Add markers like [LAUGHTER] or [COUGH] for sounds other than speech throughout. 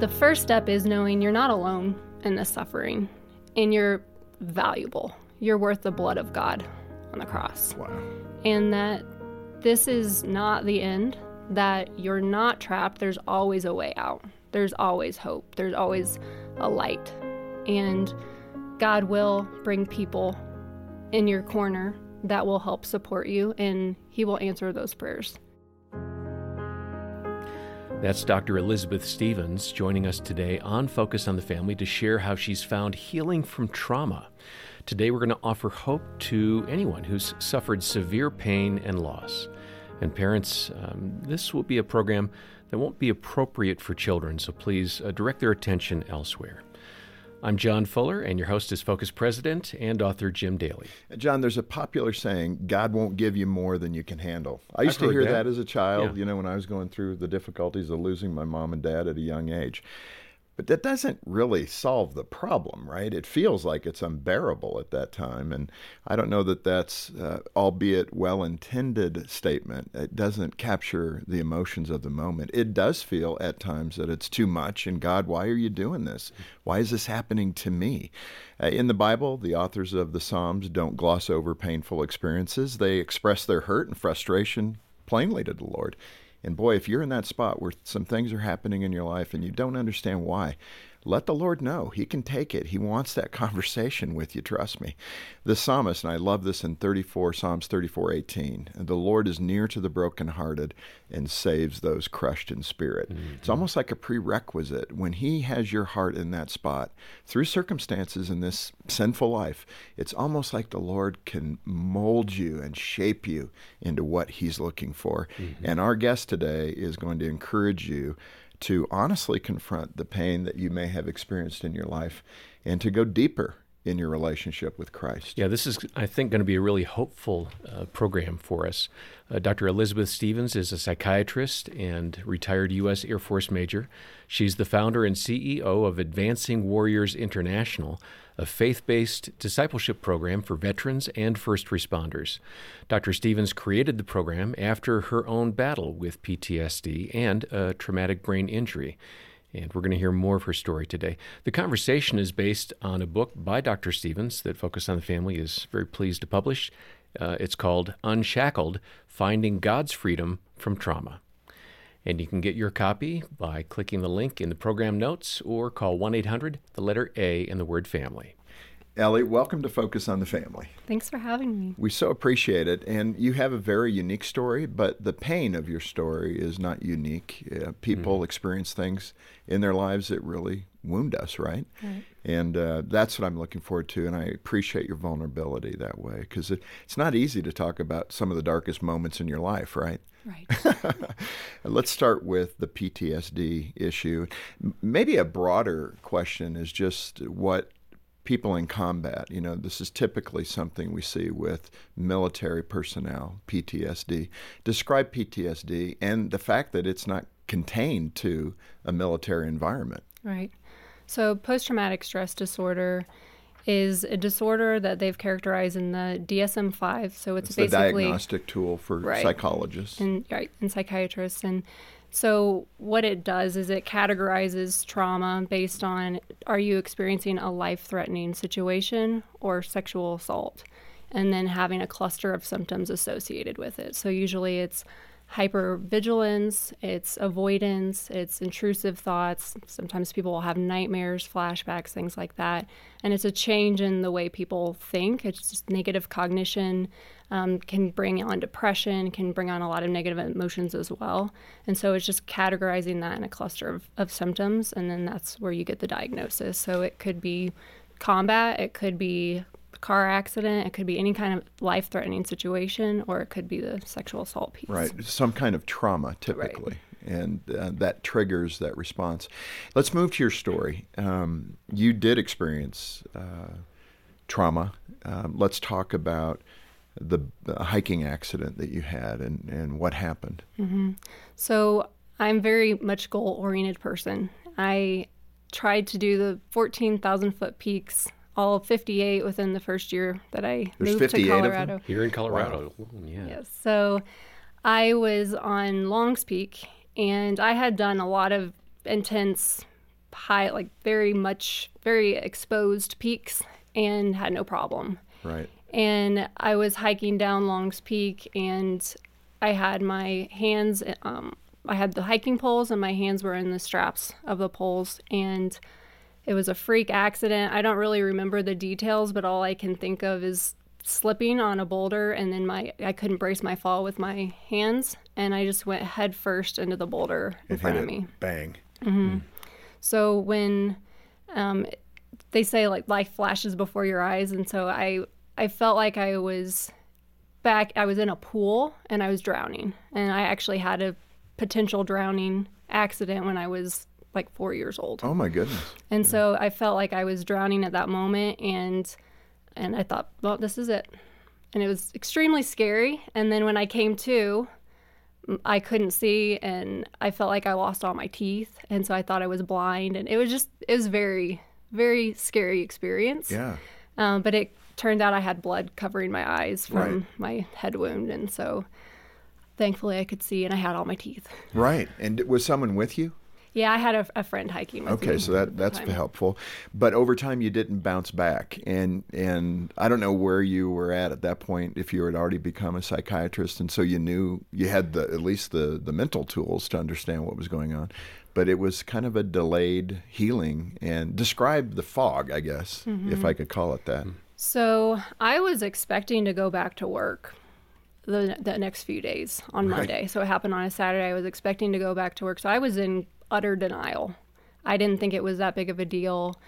The first step is knowing you're not alone in this suffering and you're valuable. You're worth the blood of God on the cross. Wow. And that this is not the end, that you're not trapped. There's always a way out. There's always hope. There's always a light. And God will bring people in your corner that will help support you, and He will answer those prayers. That's Dr. Elizabeth Stevens joining us today on Focus on the Family to share how she's found healing from trauma. Today, we're going to offer hope to anyone who's suffered severe pain and loss. And parents, um, this will be a program that won't be appropriate for children, so please uh, direct their attention elsewhere. I'm John Fuller, and your host is Focus President and author Jim Daly. John, there's a popular saying, God won't give you more than you can handle. I used I've to hear that. that. as a child, Yeah. you know, when I was going through the difficulties of losing my mom and dad at a young age. But that doesn't really solve the problem, right? It feels like it's unbearable at that time. And I don't know that that's, uh, albeit well intended statement, it doesn't capture the emotions of the moment. It does feel at times that it's too much. And God, why are you doing this? Why is this happening to me? Uh, in the Bible, the authors of the Psalms don't gloss over painful experiences, they express their hurt and frustration plainly to the Lord. And boy, if you're in that spot where some things are happening in your life and you don't understand why, let the Lord know. He can take it. He wants that [LAUGHS] conversation with you, trust me. The psalmist, and I love this in 34, Psalms 34, 18, the Lord is near to the brokenhearted and saves those crushed in spirit. It's mm-hmm. almost like a prerequisite. When He has your heart in that spot, through circumstances in this sinful life, it's almost like the Lord can mold you and shape you into what He's looking for. Mm-hmm. And our guest today is going to encourage you to honestly confront the pain that you may have experienced in your life and to go deeper in your relationship with Christ. Yeah, this is, I think, going to be a really hopeful uh, program for us. Uh, Dr. Elizabeth Stevens is a psychiatrist and retired U.S. Air Force major. She's the founder and CEO of Advancing Warriors International, a faith based discipleship program for veterans and first responders. Dr. Stevens created the program after her own battle with PTSD and a traumatic brain injury. And we're going to hear more of her story today. The conversation is based on a book by Dr. Stevens that Focus on the Family is very pleased to publish. Uh, it's called Unshackled Finding God's Freedom from Trauma. And you can get your copy by clicking the link in the program notes or call 1 800, the letter A, and the word family. Ellie, welcome to Focus on the Family. Thanks for having me. We so appreciate it. And you have a very unique story, but the pain of your story is not unique. Uh, people experience things in their lives that really wound us, right? Right. And uh, that's what I'm looking forward to. And I appreciate your vulnerability that way because it, it's not easy to talk about some of the darkest moments in your life, right? Right. [LAUGHS] Let's start with the PTSD issue. M- Maybe a broader question is just what people in combat, you know, this is typically something we see with military personnel, PTSD. Describe PTSD and the fact that it's not contained to a military environment. Right. So, post traumatic stress disorder is a disorder that they've characterized in the DSM 5. So, it's, It's the basically. diagnostic tool for Right. psychologists. and right and psychiatrists and so what it does is it categorizes trauma based on are you experiencing a life-threatening situation or sexual assault? And then having a cluster of symptoms associated with it. So usually it's hypervigilance it's avoidance it's intrusive thoughts. Sometimes people will have nightmares flashbacks things like that. And it's a change in the way people think. It's just negative cognition um, can bring on depression, can bring on a lot of negative emotions as well. And so it's just categorizing that in a cluster of, of symptoms, and then that's where you get the diagnosis. So it could be combat, it could be car accident, it could be any kind of life threatening situation, or it could be the sexual assault piece. Right, some kind of trauma typically. And uh, that triggers that response. Let's move to your story. Um, you did experience uh, trauma. Um, let's talk about the, the hiking accident that you had and, and what happened. Mm-hmm. So I'm very much goal oriented person. I tried to do the 14,000 foot peaks, all 58 within the first year that I There's moved 58 to of them? Colorado. Here in Colorado. Ooh, yeah. Yes. So I was on Longs Peak and I had done a lot of intense high, like very much, very exposed peaks and had no problem. Right. And I was hiking down Long's Peak and I had my hands, um, I had the hiking poles and my hands were in the straps of the poles. And it was a freak accident. I don't really remember the details, but all I can think of is slipping on a boulder and then my I couldn't brace my fall with my hands and I just went head first into the boulder in It front of me. Bang. So when um, they say like life flashes before your eyes, and so I I felt like I was back. I was in a pool and I was drowning, and I actually had a potential drowning accident when I was like four years old. Oh my goodness. And so I felt like I was drowning at that moment and and I thought, well, this is it. And it was extremely scary. And then when I came to, I couldn't see and I felt like I lost all my teeth. And so I thought I was blind. And it was just, it was very, very scary experience. Yeah. Um, but it turned out I had blood covering my eyes from Right. my head wound. And so thankfully I could see and I had all my teeth. Right. And was someone with you? Yeah, I had a, a friend hiking with me. Okay, so that that's time. helpful. But over time, you didn't bounce back, and and I don't know where you were at at that point. If you had already become a psychiatrist, and so you knew you had the at least the the mental tools to understand what was going on, but it was kind of a delayed healing. And describe the fog, I guess, Mm-hmm. if I could call it that. So I was expecting to go back to work the the next few days on Right. Monday. So it happened on a Saturday. I was expecting to go back to work. So I was in utter denial. I didn't think it was that big of a deal.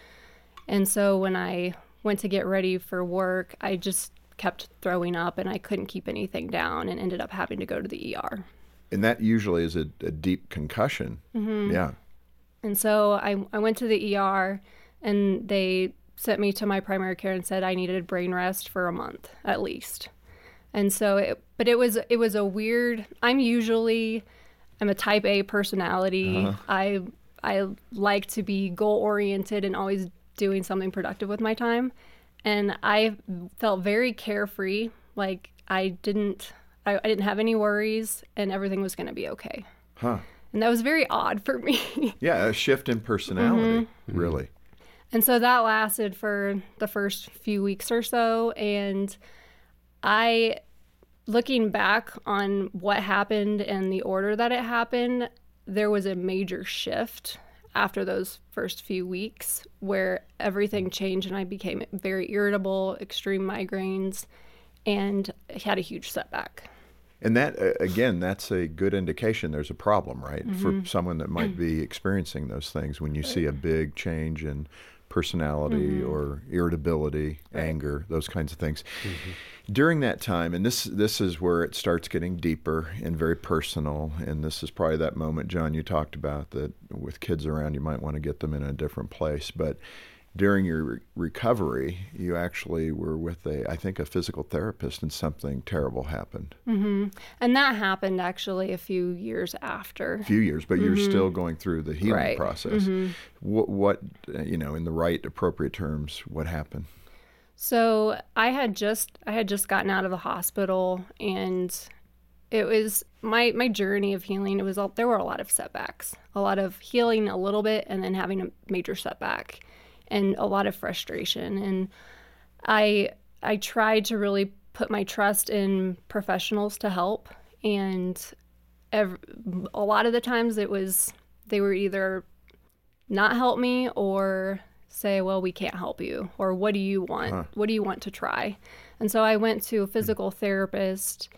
And so when I went to get ready for work, I just kept throwing up and I couldn't keep anything down and ended up having to go to the ER. And that usually is a, a deep concussion. Mm-hmm. Yeah. And so I, I went to the ER and they sent me to my primary care and said I needed brain rest for a month at least. And so it, but it was it was a weird I'm usually I'm a type A personality. I I like to be goal oriented and always doing something productive with my time. And I felt very carefree, like I didn't I, I didn't have any worries and everything was gonna be okay. Huh. And that was very odd for me. Yeah, a shift in personality, Mm-hmm. really. And so that lasted for the first few weeks or so. And I, looking back on what happened and the order that it happened, there was a major shift after those first few weeks where everything changed and I became very irritable, extreme migraines, and had a huge setback. And that, uh, again, that's a good indication there's a problem, right? For someone that might be experiencing those things when you see a big change in personality mm-hmm. or irritability, anger, those kinds of things. Mm-hmm. During that time, and this this is where it starts getting deeper and very personal, and this is probably that moment, John, you talked about that with kids around, you might want to get them in a different place, but during your re- recovery, you actually were with a, I think, a physical therapist, and something terrible happened. Mm-hmm. And that happened actually a few years after. A few years, but you're still going through the healing Right. process. What, what, uh, you know, in the right appropriate terms, what happened? So I had just I had just gotten out of the hospital and it was my my journey of healing it was all, there were a lot of setbacks a lot of healing a little bit and then having a major setback and a lot of frustration and I I tried to really put my trust in professionals to help and ev- a lot of the times it was they were either not help me or say, well, we can't help you, or what do you want? What do you want to try? And so I went to a hmm. physical therapist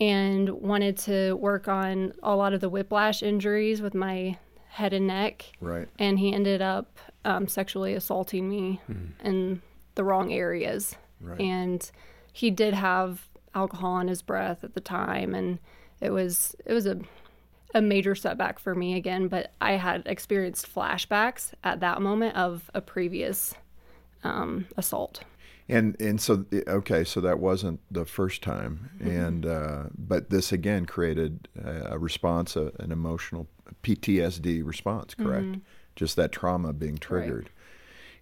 and wanted to work on a lot of the whiplash injuries with my head and neck. Right. And he ended up um, sexually assaulting me in the wrong areas. Right. And he did have alcohol in his breath at the time, and it was it was a a major setback for me again, but I had experienced flashbacks at that moment of a previous um, assault. And and so okay, so that wasn't the first time, and uh, but this again created a, a response, a, an emotional PTSD response, correct? Just that trauma being triggered.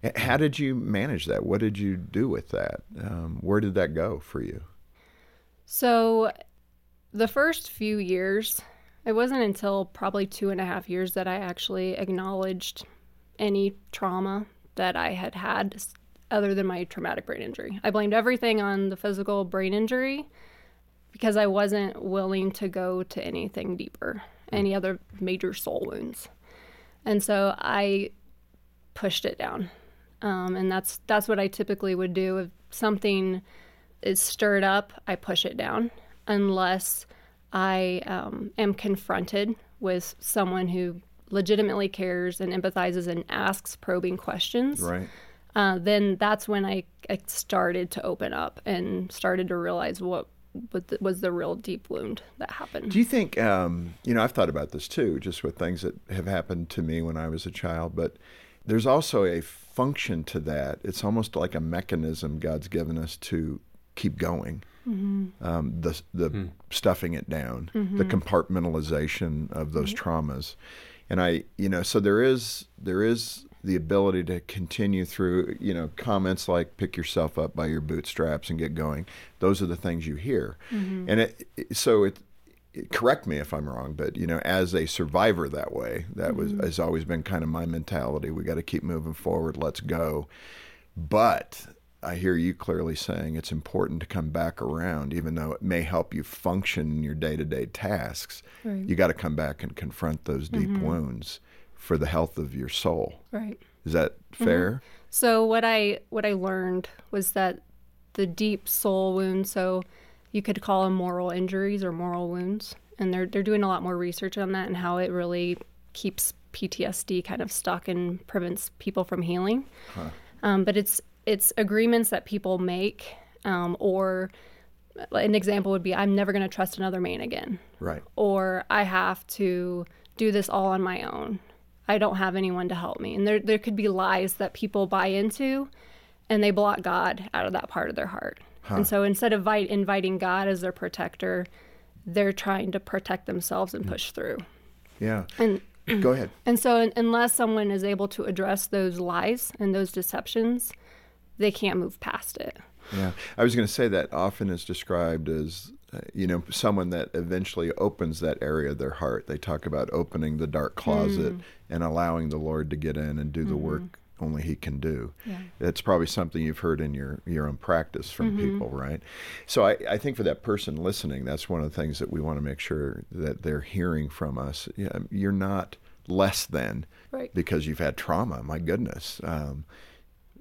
H- How did you manage that? What did you do with that? Um, where did that go for you? So, the first few years, it wasn't until probably two and a half years that I actually acknowledged any trauma that I had had other than my traumatic brain injury. I blamed everything on the physical brain injury because I wasn't willing to go to anything deeper, any other major soul wounds. And so I pushed it down. Um, and that's that's what I typically would do. If something is stirred up, I push it down unless I um, am confronted with someone who legitimately cares and empathizes and asks probing questions. Right. Uh, then that's when I, I started to open up and started to realize what what the, was the real deep wound that happened. Do you think, um, you know, I've thought about this too, just with things that have happened to me when I was a child, but there's also a function to that. It's almost like a mechanism God's given us to keep going. Mm-hmm. Um, the the mm. stuffing it down, mm-hmm. the compartmentalization of those mm-hmm. traumas, and I, you know, so there is there is the ability to continue through, you know, comments like "pick yourself up by your bootstraps and get going." Those are the things you hear, mm-hmm. and it, so it, it, Correct me if I'm wrong, but you know, as a survivor that way, that mm-hmm. was has always been kind of my mentality. We got to keep moving forward. Let's go. But I hear you clearly saying it's important to come back around, even though it may help you function in your day to day tasks. Right. You got to come back and confront those deep mm-hmm. wounds for the health of your soul. Right. Is that mm-hmm. fair? Mm-hmm. So what I what I learned was that the deep soul wounds, so you could call them moral injuries or moral wounds, and they're they're doing a lot more research on that and how it really keeps PTSD kind of stuck and prevents people from healing. Huh. Um, but it's it's agreements that people make, um, or an example would be, I'm never going to trust another man again. Right. Or I have to do this all on my own. I don't have anyone to help me. And there, there could be lies that people buy into and they block God out of that part of their heart. Huh. And so instead of invite, inviting God as their protector, they're trying to protect themselves and hmm. push through. Yeah. And [CLEARS THROAT] go ahead. And so unless someone is able to address those lies and those deceptions, they can't move past it. Yeah, I was going to say that often is described as you know someone that eventually opens that area of their heart. They talk about opening the dark closet mm. and allowing the Lord to get in and do mm-hmm. the work only He can do. Yeah. That's probably something you've heard in your your own practice from mm-hmm. people, right? So I, I think for that person listening, that's one of the things that we want to make sure that they're hearing from us. Yeah, you're not less than right. because you've had trauma. My goodness. Um,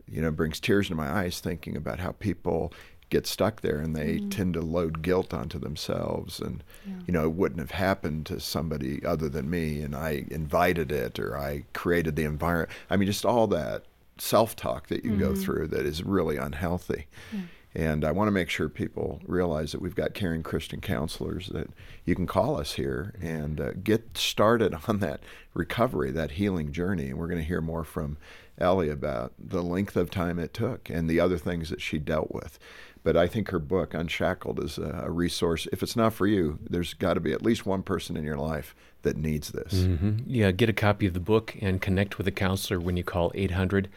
you know, brings tears to my eyes thinking about how people get stuck there and they mm. tend to load guilt onto themselves and yeah. you know it wouldn't have happened to somebody other than me and I invited it or I created the environment I mean just all that self-talk that you mm-hmm. go through that is really unhealthy yeah. and I want to make sure people realize that we've got caring Christian counselors that you can call us here and uh, get started [LAUGHS] on that recovery that healing journey and we're going to hear more from Ellie about the length of time it took and the other things that she dealt with. But I think her book, Unshackled, is a, resource. If it's not for you, there's got to be at least one person in your life that needs this. Mm-hmm. Yeah, get a copy of the book and connect with a counselor when you call 800,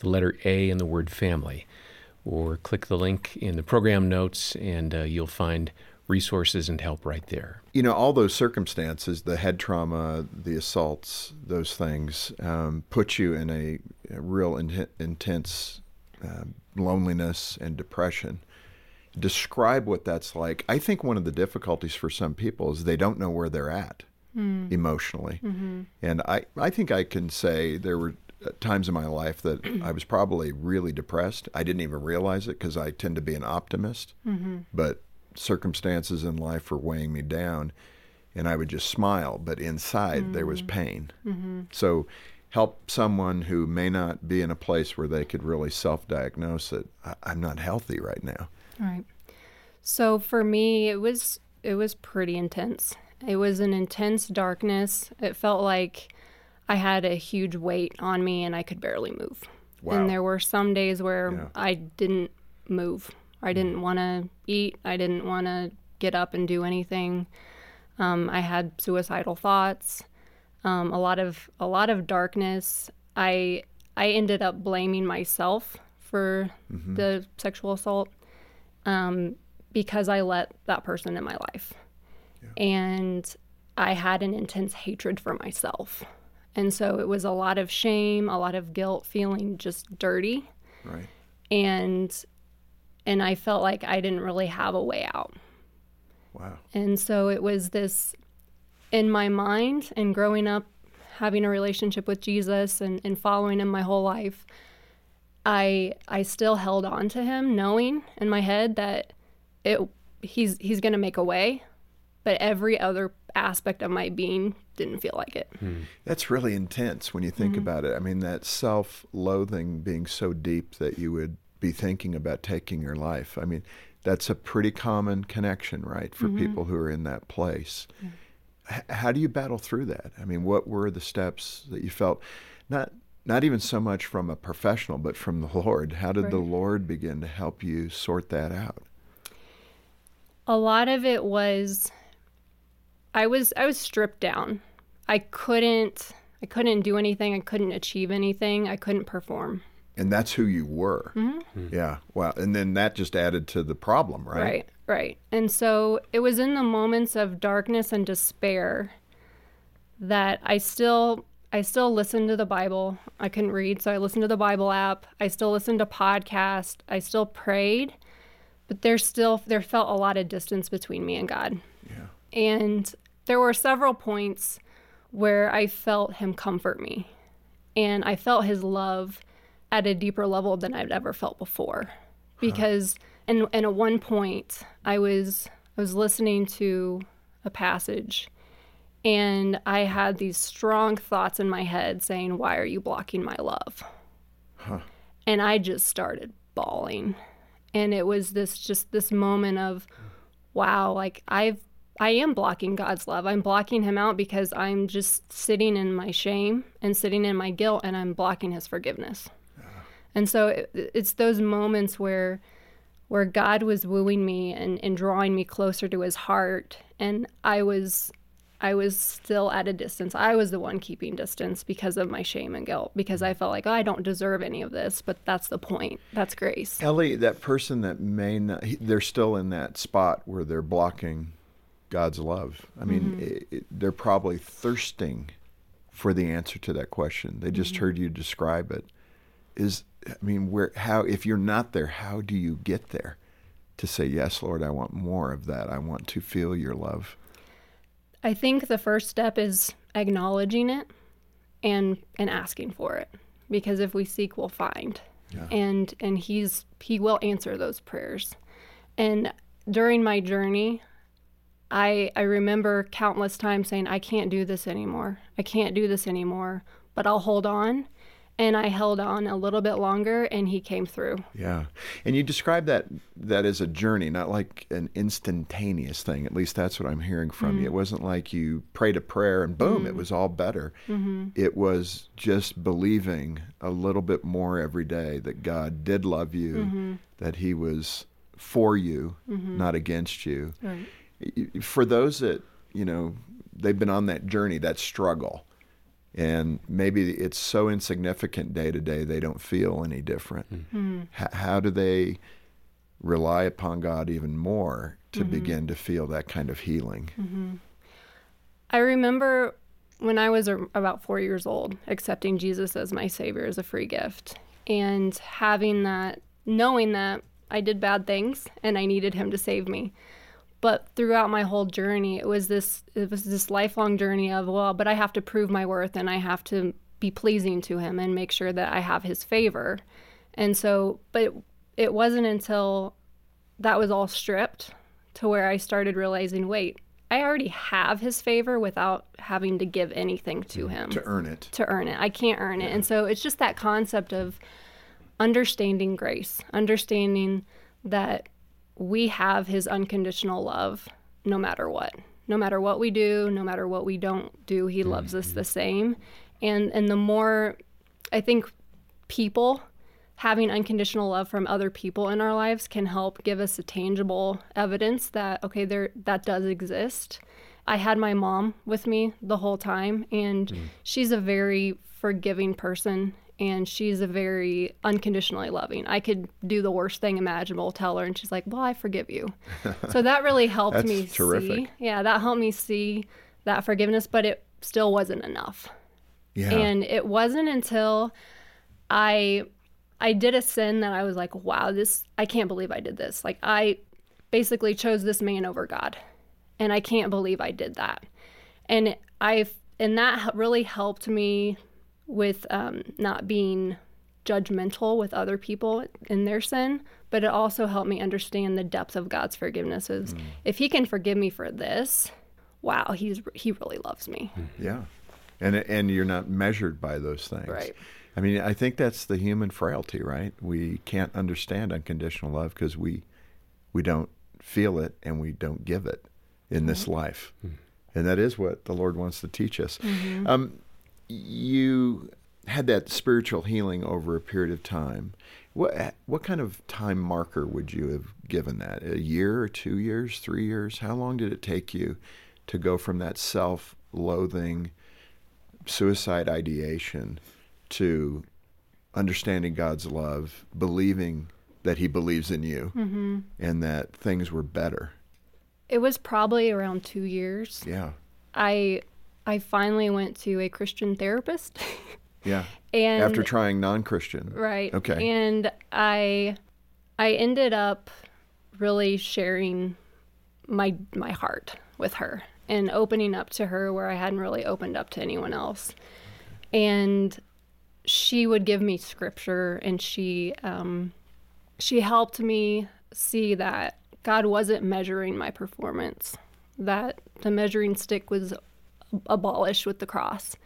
the letter A, and the word family. Or click the link in the program notes and uh, you'll find resources and help right there. You know, all those circumstances, the head trauma, the assaults, those things, um, put you in a, a real in- intense uh, loneliness and depression. Describe what that's like. I think one of the difficulties for some people is they don't know where they're at mm. emotionally. Mm-hmm. And I, I think I can say there were uh, times in my life that [CLEARS THROAT] I was probably really depressed. I didn't even realize it because I tend to be an optimist. Mm-hmm. But circumstances in life were weighing me down, and I would just smile, but inside mm-hmm. there was mm. pain. Mm-hmm. So, help someone who may not be in a place where they could really self-diagnose it. I- am not healthy right now. Right. So for me, it was it was pretty intense. It was an intense darkness. It felt like I had a huge weight on me and I could barely move. Wow. And there were some days where yeah. I didn't move. I didn't want to eat. I didn't want to get up and do anything. Um, I had suicidal thoughts. Um, a lot of a lot of darkness. I I ended up blaming myself for mm-hmm. the sexual assault um, because I let that person in my life, yeah. and I had an intense hatred for myself. And so it was a lot of shame, a lot of guilt, feeling just dirty. Right. And and I felt like I didn't really have a way out. Wow. And so it was this in my mind and growing up having a relationship with Jesus and, and following him my whole life, I I still held on to him, knowing in my head that it he's he's gonna make a way. But every other aspect of my being didn't feel like it. Hmm. That's really intense when you think mm-hmm. about it. I mean, that self loathing being so deep that you would be thinking about taking your life. I mean, that's a pretty common connection, right, for mm-hmm. people who are in that place. H- how do you battle through that? I mean, what were the steps that you felt not not even so much from a professional, but from the Lord? How did the Lord begin to help you sort that out? A lot of it was I was I was stripped down. I couldn't I couldn't do anything, I couldn't achieve anything, I couldn't perform. And that's who you were. Mm-hmm. Hmm. Yeah. Wow. And then that just added to the problem, right? Right, right. And so it was in the moments of darkness and despair that I still I still listened to the Bible. I couldn't read, so I listened to the Bible app. I still listened to podcast. I still prayed, but there still there felt a lot of distance between me and God. Yeah. And there were several points where I felt him comfort me. And I felt his love at a deeper level than I'd ever felt before. Because and and at one point I was I was listening to a passage and I had these strong thoughts in my head saying, Why are you blocking my love? And I just started bawling. And it was this just this moment of, wow, like I've I am blocking God's love. I'm blocking him out because I'm just sitting in my shame and sitting in my guilt and I'm blocking his forgiveness. And so it, it's those moments where where God was wooing me and, and drawing me closer to his heart and I was I was still at a distance. I was the one keeping distance because of my shame and guilt because I felt like oh, I don't deserve any of this, but that's the point. That's grace. Ellie, that person that may not, they're still in that spot where they're blocking God's love. I mean, mm-hmm. it, it, they're probably thirsting for the answer to that question. They just mm-hmm. heard you describe it. Is I mean, where how if you're not there, how do you get there to say yes, Lord? I want more of that. I want to feel your love. I think the first step is acknowledging it and and asking for it because if we seek we'll find. Yeah. And and he's he will answer those prayers. And during my journey I I remember countless times saying I can't do this anymore. I can't do this anymore, but I'll hold on. And I held on a little bit longer and he came through. Yeah, and you describe that that as a journey, not like an instantaneous thing. At least that's what I'm hearing from you. Mm. It wasn't like you prayed a prayer and boom, it mm. was all better. Mm-hmm. It was just believing a little bit more every day that God did love you, mm-hmm. that He was for you, mm-hmm. not against you. Right. For those that you know, they've been on that journey, that struggle. And maybe it's so insignificant day to day, they don't feel any different. Hmm. Hmm. H- how do they rely upon God even more to mm-hmm. begin to feel that kind of healing? Mm-hmm. I remember when I was about four years old, accepting Jesus as my Savior as a free gift, and having that, knowing that I did bad things and I needed Him to save me. But throughout my whole journey, it was this it was this lifelong journey of well, but I have to prove my worth and I have to be pleasing to Him and make sure that I have His favor. And so, but it, it wasn't until that was all stripped to where I started realizing, wait, I already have his favor without having to give anything to mm, him To earn it. to earn it. I can't earn it. And so it's just that concept of understanding grace, understanding that we have his unconditional love no matter what. No matter what we do, no matter what we don't do, he mm-hmm. loves us the same. And and the more I think people having unconditional love from other people in our lives can help give us a tangible evidence that okay there that does exist i had my mom with me the whole time and mm. she's a very forgiving person and she's a very unconditionally loving i could do the worst thing imaginable tell her and she's like well i forgive you [LAUGHS] so that really helped me terrific. see yeah that helped me see that forgiveness but it still wasn't enough Yeah. And it wasn't until I I did a sin that I was like, wow, this I can't believe I did this. Like I basically chose this man over God. And I can't believe I did that. And I and that really helped me with um, not being judgmental with other people in their sin, but it also helped me understand the depth of God's forgiveness. Is mm. if He can forgive me for this, wow, He's He really loves me. Yeah, and and you're not measured by those things, right? I mean, I think that's the human frailty, right? We can't understand unconditional love because we we don't feel it and we don't give it in this mm-hmm. life. Mm-hmm. And that is what the Lord wants to teach us. Mm-hmm. Um, you had that spiritual healing over a period of time. What what kind of time marker would you have given that? A year, or two years, three years? How long did it take you to go from that self-loathing, suicide ideation to understanding God's love, believing that He believes in you, mm-hmm. and that things were better? It was probably around two years. Yeah. I I finally went to a Christian therapist. yeah. [LAUGHS] And after trying non-Christian. Right. Okay. And I I ended up really sharing my my heart with her and opening up to her where I hadn't really opened up to anyone else. And she would give me scripture and she um, she helped me see that God wasn't measuring my performance, that the measuring stick was abolished with the cross.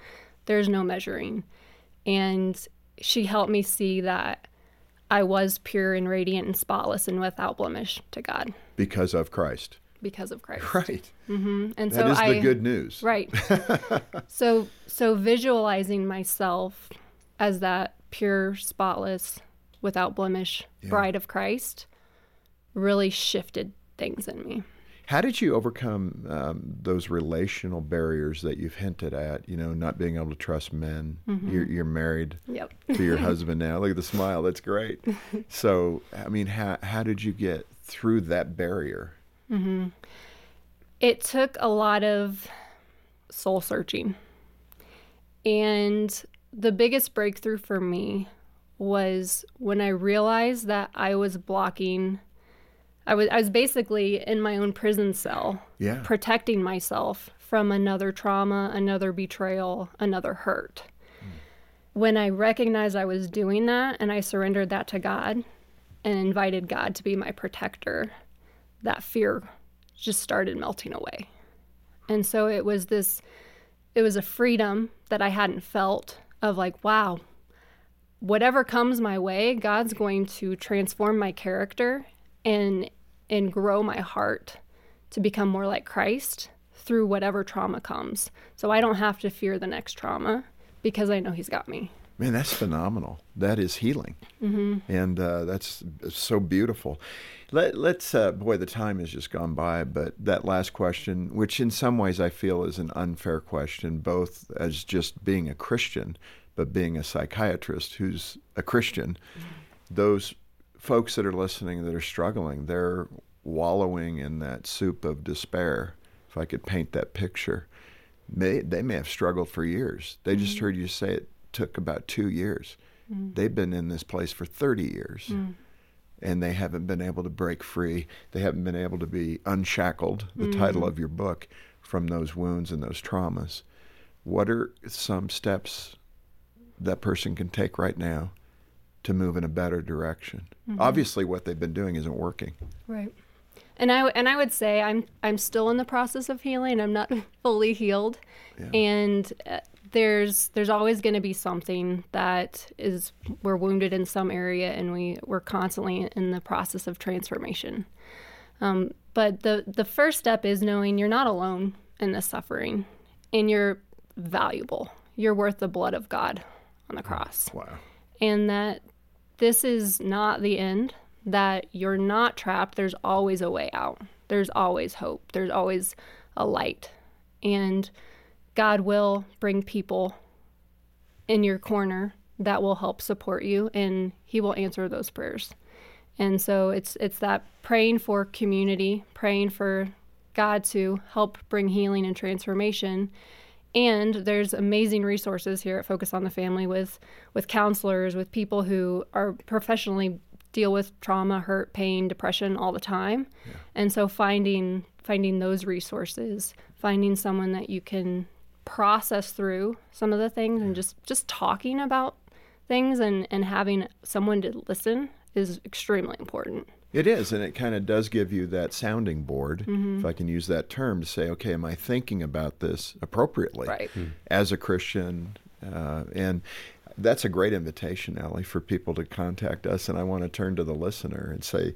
There's no measuring. And she helped me see that I was pure and radiant and spotless and without blemish to God. Because of Christ. Because of Christ. Right. Mm-hmm. And that so is I, the good news. Right. [LAUGHS] so so visualizing myself as that pure, spotless, without blemish yeah. bride of Christ really shifted things in me. How did you overcome um, those relational barriers that you've hinted at? You know, not being able to trust men. Mm-hmm. You're, you're, married yep. to your [LAUGHS] husband now. Look at the smile. That's great. [LAUGHS] so, I mean, how how did you get through that barrier? Mm-hmm. It took a lot of soul searching, and the biggest breakthrough for me was when I realized that I was blocking I was I was basically in my own prison cell, yeah. protecting myself from another trauma, another betrayal, another hurt. Mm. When I recognized I was doing that and I surrendered that to God and invited God to be my protector, that fear just started melting away. And so it was this it was a freedom that I hadn't felt of like, wow, whatever comes my way, God's going to transform my character and and grow my heart to become more like Christ through whatever trauma comes. So I don't have to fear the next trauma because I know He's got me. Man, that's phenomenal. That is healing, mm-hmm. and uh, that's so beautiful. Let, us uh, boy, the time has just gone by. But that last question, which in some ways I feel is an unfair question, both as just being a Christian, but being a psychiatrist who's a Christian, mm-hmm. those folks that are listening that are struggling, they're wallowing in that soup of despair. If I could paint that picture, may, they may have struggled for years. They mm-hmm. just heard you say it took about two years. Mm-hmm. They've been in this place for 30 years. Mm-hmm. And they haven't been able to break free. They haven't been able to be unshackled, the title of your book, from those wounds and those traumas. What are some steps that person can take right now to move in a better direction. Mm-hmm. Obviously, what they've been doing isn't working. Right. And I and I would say I'm I'm still in the process of healing. I'm not [LAUGHS] fully healed, yeah. and uh, there's there's always going to be something that is we're wounded in some area, and we we're constantly in the process of transformation. Um, but the the first step is knowing you're not alone in this suffering, and you're valuable. You're worth the blood of God on the cross. Wow. And that this is not the end, that you're not trapped. There's always a way out, there's always hope, there's always a light. And God will bring people in your corner that will help support you and he will answer those prayers. And so it's it's that praying for community, praying for God to help bring healing and transformation and there's amazing resources here at Focus on the Family with with counselors, with people who are professionally deal with trauma, hurt, pain, depression all the time. Yeah. And so finding finding those resources, finding someone that you can process through some of the things and just just talking about things and and having someone to listen is extremely important. It is, and it kind of does give you that sounding board, mm-hmm. if I can use that term, to say, okay, am I thinking about this appropriately right. mm-hmm. as a Christian? Uh, and that's a great invitation, Ellie, for people to contact us. And I want to turn to the listener and say,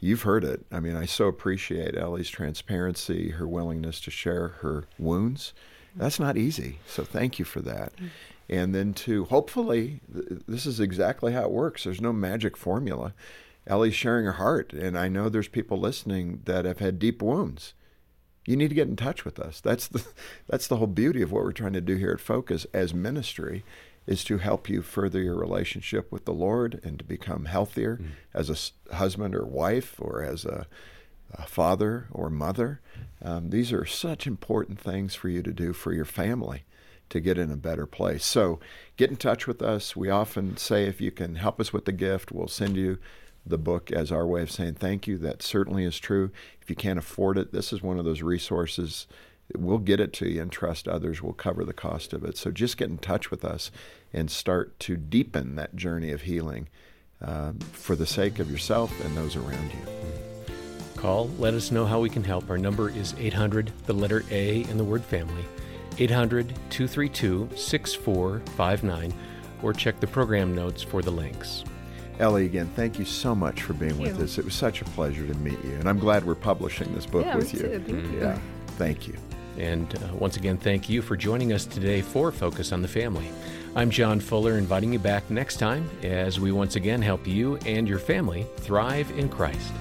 you've heard it. I mean, I so appreciate Ellie's transparency, her willingness to share her wounds. That's not easy. So thank you for that. Mm-hmm. And then, to hopefully, th- this is exactly how it works. There's no magic formula. Ellie's sharing her heart, and I know there's people listening that have had deep wounds. You need to get in touch with us. That's the [LAUGHS] that's the whole beauty of what we're trying to do here at Focus as ministry is to help you further your relationship with the Lord and to become healthier mm. as a husband or wife or as a, a father or mother. Um, these are such important things for you to do for your family to get in a better place. So get in touch with us. We often say if you can help us with the gift, we'll send you the book as our way of saying thank you. That certainly is true. If you can't afford it, this is one of those resources. We'll get it to you and trust others will cover the cost of it. So just get in touch with us and start to deepen that journey of healing uh, for the sake of yourself and those around you. Call, let us know how we can help. Our number is 800, the letter A in the word family, 800 232 6459, or check the program notes for the links. Ellie, again, thank you so much for being thank with you. us. It was such a pleasure to meet you, and I'm glad we're publishing this book yeah, with you. Too. Thank you. Yeah, thank you. And uh, once again, thank you for joining us today for Focus on the Family. I'm John Fuller, inviting you back next time as we once again help you and your family thrive in Christ.